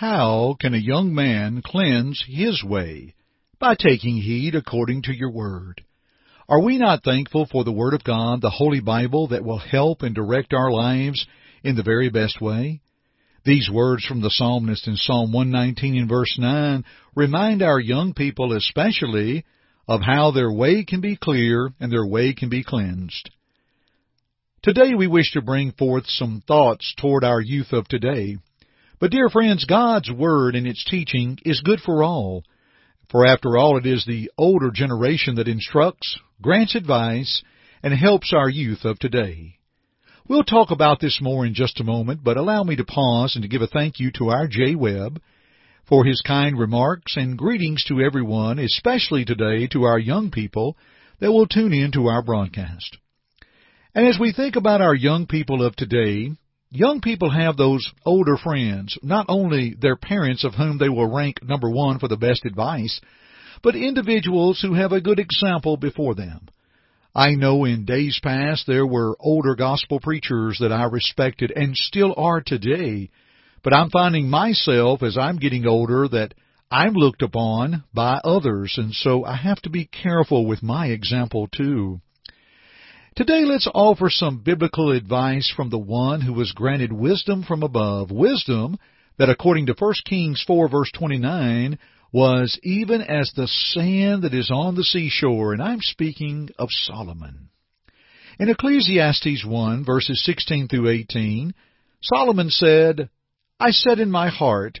How can a young man cleanse his way? By taking heed according to your word. Are we not thankful for the Word of God, the Holy Bible, that will help and direct our lives in the very best way? These words from the psalmist in Psalm 119 and verse 9 remind our young people especially of how their way can be clear and their way can be cleansed. Today we wish to bring forth some thoughts toward our youth of today. But dear friends, God's Word and its teaching is good for all. For after all, it is the older generation that instructs, grants advice, and helps our youth of today. We'll talk about this more in just a moment, but allow me to pause and to give a thank you to our Jay Webb for his kind remarks and greetings to everyone, especially today to our young people that will tune in to our broadcast. And as we think about our young people of today, Young people have those older friends, not only their parents of whom they will rank number one for the best advice, but individuals who have a good example before them. I know in days past there were older gospel preachers that I respected and still are today, but I'm finding myself as I'm getting older that I'm looked upon by others, and so I have to be careful with my example too. Today let's offer some biblical advice from the one who was granted wisdom from above. Wisdom that according to 1 Kings 4 verse 29 was even as the sand that is on the seashore, and I'm speaking of Solomon. In Ecclesiastes 1 verses 16 through 18, Solomon said, I said in my heart,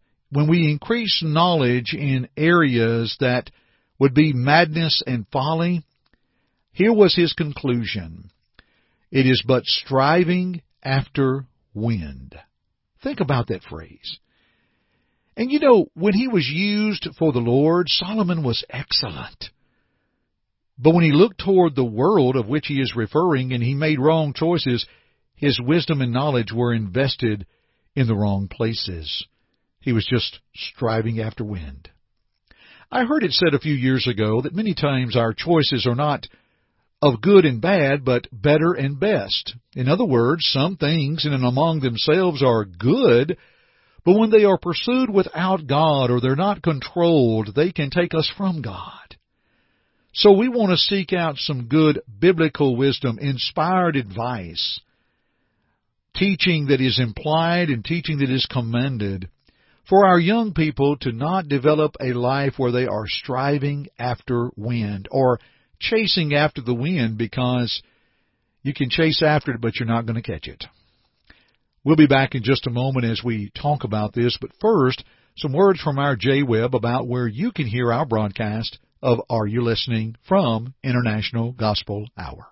when we increase knowledge in areas that would be madness and folly, here was his conclusion. It is but striving after wind. Think about that phrase. And you know, when he was used for the Lord, Solomon was excellent. But when he looked toward the world of which he is referring and he made wrong choices, his wisdom and knowledge were invested in the wrong places. He was just striving after wind. I heard it said a few years ago that many times our choices are not of good and bad, but better and best. In other words, some things in and among themselves are good, but when they are pursued without God or they're not controlled, they can take us from God. So we want to seek out some good biblical wisdom, inspired advice, teaching that is implied and teaching that is commended for our young people to not develop a life where they are striving after wind or chasing after the wind because you can chase after it, but you're not going to catch it. We'll be back in just a moment as we talk about this, but first, some words from our Jay Webb about where you can hear our broadcast of Are You Listening from International Gospel Hour.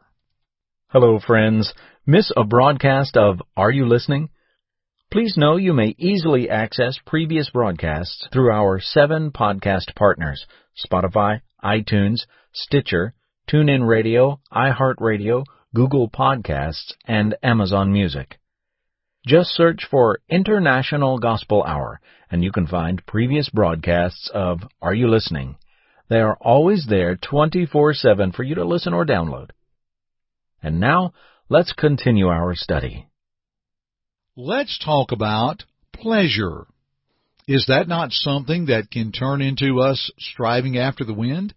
Hello, friends. Miss a broadcast of Are You Listening? Please know you may easily access previous broadcasts through our seven podcast partners Spotify, iTunes, Stitcher, TuneIn Radio, iHeartRadio, Google Podcasts, and Amazon Music. Just search for International Gospel Hour and you can find previous broadcasts of Are You Listening? They are always there 24-7 for you to listen or download. And now, let's continue our study. Let's talk about pleasure. Is that not something that can turn into us striving after the wind?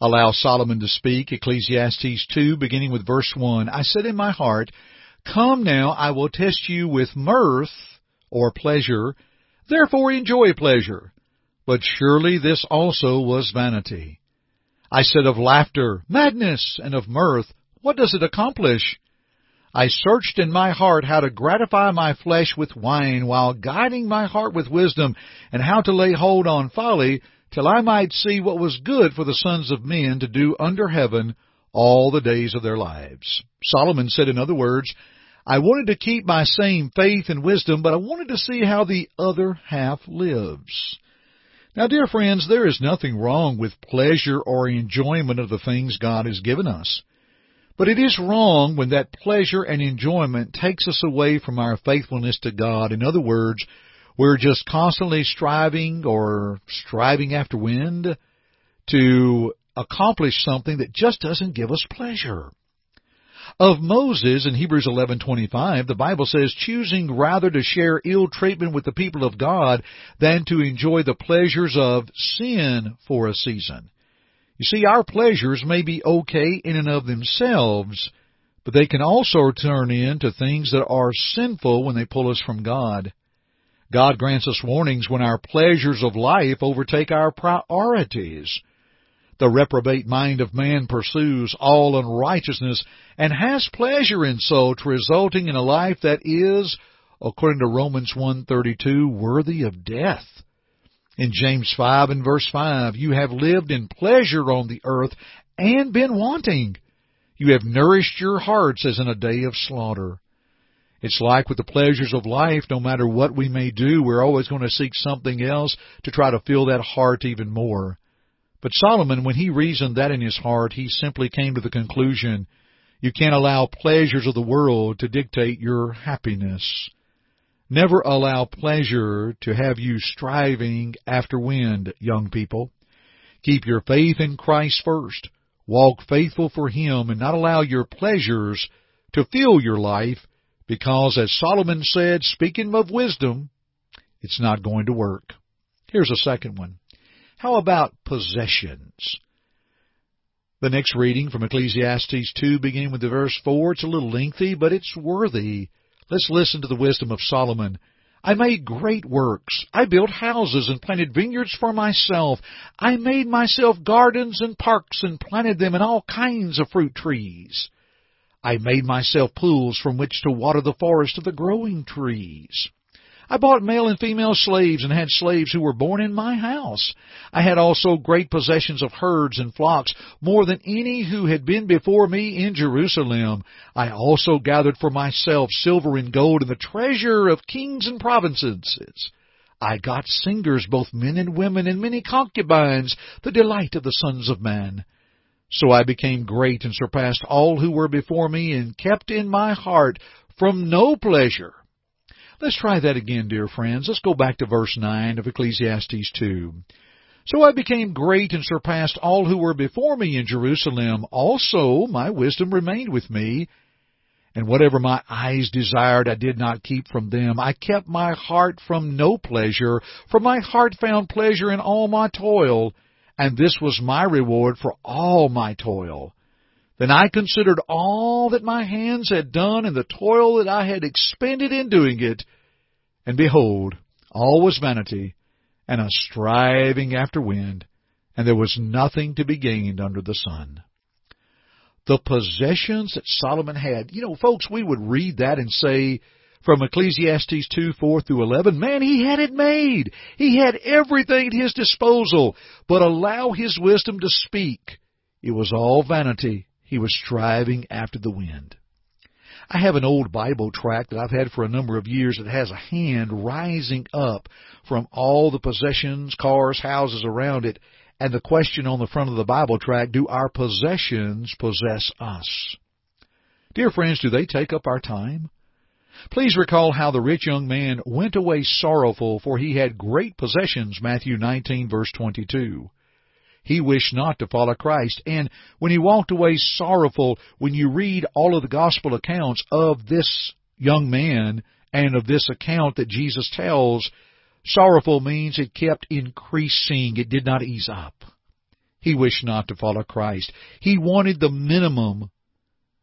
Allow Solomon to speak, Ecclesiastes 2, beginning with verse 1. I said in my heart, Come now, I will test you with mirth, or pleasure, Therefore enjoy pleasure. But surely this also was vanity. I said of laughter, madness, and of mirth, what does it accomplish? I searched in my heart how to gratify my flesh with wine, while guiding my heart with wisdom, and how to lay hold on folly, till I might see what was good for the sons of men to do under heaven all the days of their lives. Solomon said, in other words, I wanted to keep my same faith and wisdom, but I wanted to see how the other half lives. Now, dear friends, there is nothing wrong with pleasure or enjoyment of the things God has given us. But it is wrong when that pleasure and enjoyment takes us away from our faithfulness to God. In other words, we're just constantly striving or striving after wind to accomplish something that just doesn't give us pleasure. Of Moses in Hebrews 11:25, the Bible says, "choosing rather to share ill treatment with the people of God than to enjoy the pleasures of sin for a season." You see, our pleasures may be okay in and of themselves, but they can also turn into things that are sinful when they pull us from God. God grants us warnings when our pleasures of life overtake our priorities. The reprobate mind of man pursues all unrighteousness and has pleasure in such, resulting in a life that is, according to Romans 1.32, worthy of death. In James 5 and verse 5, you have lived in pleasure on the earth and been wanting. You have nourished your hearts as in a day of slaughter. It's like with the pleasures of life, no matter what we may do, we're always going to seek something else to try to fill that heart even more. But Solomon, when he reasoned that in his heart, he simply came to the conclusion, you can't allow pleasures of the world to dictate your happiness. Never allow pleasure to have you striving after wind, young people. Keep your faith in Christ first. Walk faithful for Him and not allow your pleasures to fill your life because as Solomon said, speaking of wisdom, it's not going to work. Here's a second one. How about possessions? The next reading from Ecclesiastes 2, beginning with the verse 4, it's a little lengthy, but it's worthy. Let's listen to the wisdom of Solomon. I made great works. I built houses and planted vineyards for myself. I made myself gardens and parks and planted them in all kinds of fruit trees. I made myself pools from which to water the forest of the growing trees. I bought male and female slaves and had slaves who were born in my house. I had also great possessions of herds and flocks, more than any who had been before me in Jerusalem. I also gathered for myself silver and gold and the treasure of kings and provinces. I got singers, both men and women, and many concubines, the delight of the sons of men. So I became great and surpassed all who were before me, and kept in my heart from no pleasure Let's try that again, dear friends. Let's go back to verse 9 of Ecclesiastes 2. So I became great and surpassed all who were before me in Jerusalem. Also my wisdom remained with me, and whatever my eyes desired I did not keep from them. I kept my heart from no pleasure, for my heart found pleasure in all my toil, and this was my reward for all my toil. Then I considered all that my hands had done and the toil that I had expended in doing it, and behold, all was vanity and a striving after wind, and there was nothing to be gained under the sun. The possessions that Solomon had, you know, folks, we would read that and say, from Ecclesiastes 2, 4 through 11, man, he had it made. He had everything at his disposal, but allow his wisdom to speak. It was all vanity he was striving after the wind. I have an old Bible tract that I've had for a number of years that has a hand rising up from all the possessions, cars, houses around it, and the question on the front of the Bible tract, do our possessions possess us? Dear friends, do they take up our time? Please recall how the rich young man went away sorrowful, for he had great possessions, Matthew 19 verse 22 he wished not to follow Christ. And when he walked away sorrowful, when you read all of the gospel accounts of this young man and of this account that Jesus tells, sorrowful means it kept increasing. It did not ease up. He wished not to follow Christ. He wanted the minimum.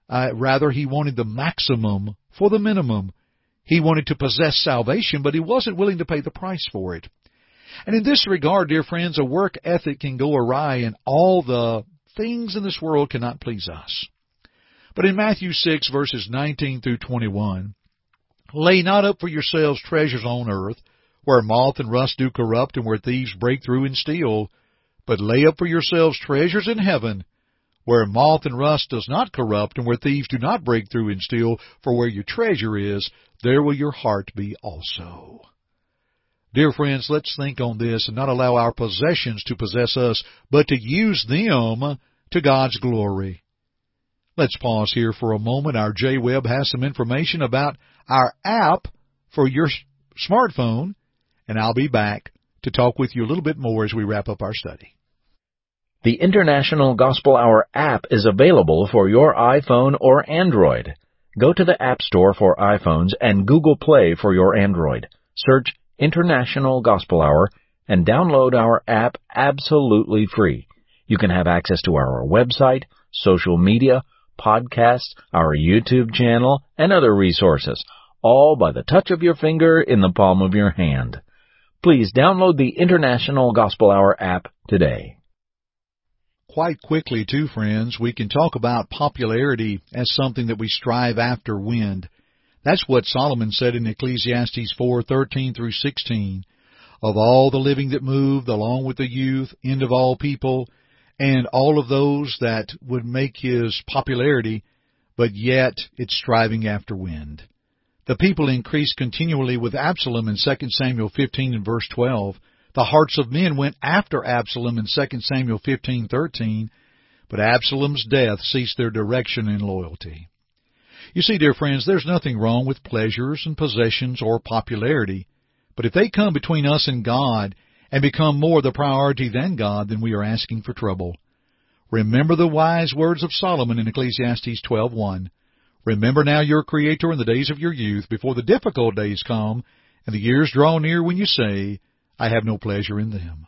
Uh, rather, he wanted the maximum for the minimum. He wanted to possess salvation, but he wasn't willing to pay the price for it. And in this regard, dear friends, a work ethic can go awry and all the things in this world cannot please us. But in Matthew 6 verses 19 through 21, lay not up for yourselves treasures on earth, where moth and rust do corrupt and where thieves break through and steal, but lay up for yourselves treasures in heaven, where moth and rust does not corrupt and where thieves do not break through and steal, for where your treasure is, there will your heart be also. Dear friends, let's think on this and not allow our possessions to possess us, but to use them to God's glory. Let's pause here for a moment. Our Jay Webb has some information about our app for your smartphone, and I'll be back to talk with you a little bit more as we wrap up our study. The International Gospel Hour app is available for your iPhone or Android. Go to the App Store for iPhones and Google Play for your Android. Search International Gospel Hour and download our app absolutely free. You can have access to our website, social media, podcasts, our YouTube channel, and other resources, all by the touch of your finger in the palm of your hand. Please download the International Gospel Hour app today. Quite quickly, too, friends, we can talk about popularity as something that we strive after wind. That's what Solomon said in Ecclesiastes 4:13 through 16. Of all the living that moved, along with the youth, end of all people, and all of those that would make his popularity, but yet it's striving after wind. The people increased continually with Absalom in 2 Samuel 15 and verse 12. The hearts of men went after Absalom in 2 Samuel 15:13, but Absalom's death ceased their direction and loyalty. You see, dear friends, there's nothing wrong with pleasures and possessions or popularity, but if they come between us and God and become more the priority than God, then we are asking for trouble. Remember the wise words of Solomon in Ecclesiastes 12:1. Remember now your Creator in the days of your youth, before the difficult days come, and the years draw near when you say, I have no pleasure in them.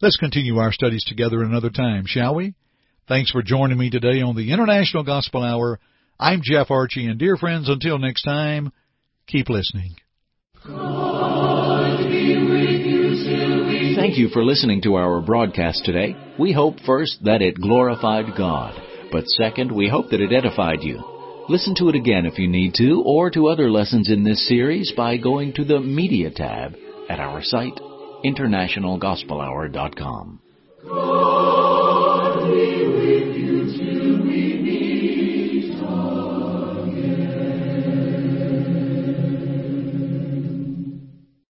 Let's continue our studies together another time, shall we? Thanks for joining me today on the International Gospel Hour. I'm Jeff Archie, and dear friends, until next time, keep listening. Thank you for listening to our broadcast today. We hope first that it glorified God, but second, we hope that it edified you. Listen to it again if you need to, or to other lessons in this series by going to the Media tab at our site, internationalgospelhour.com.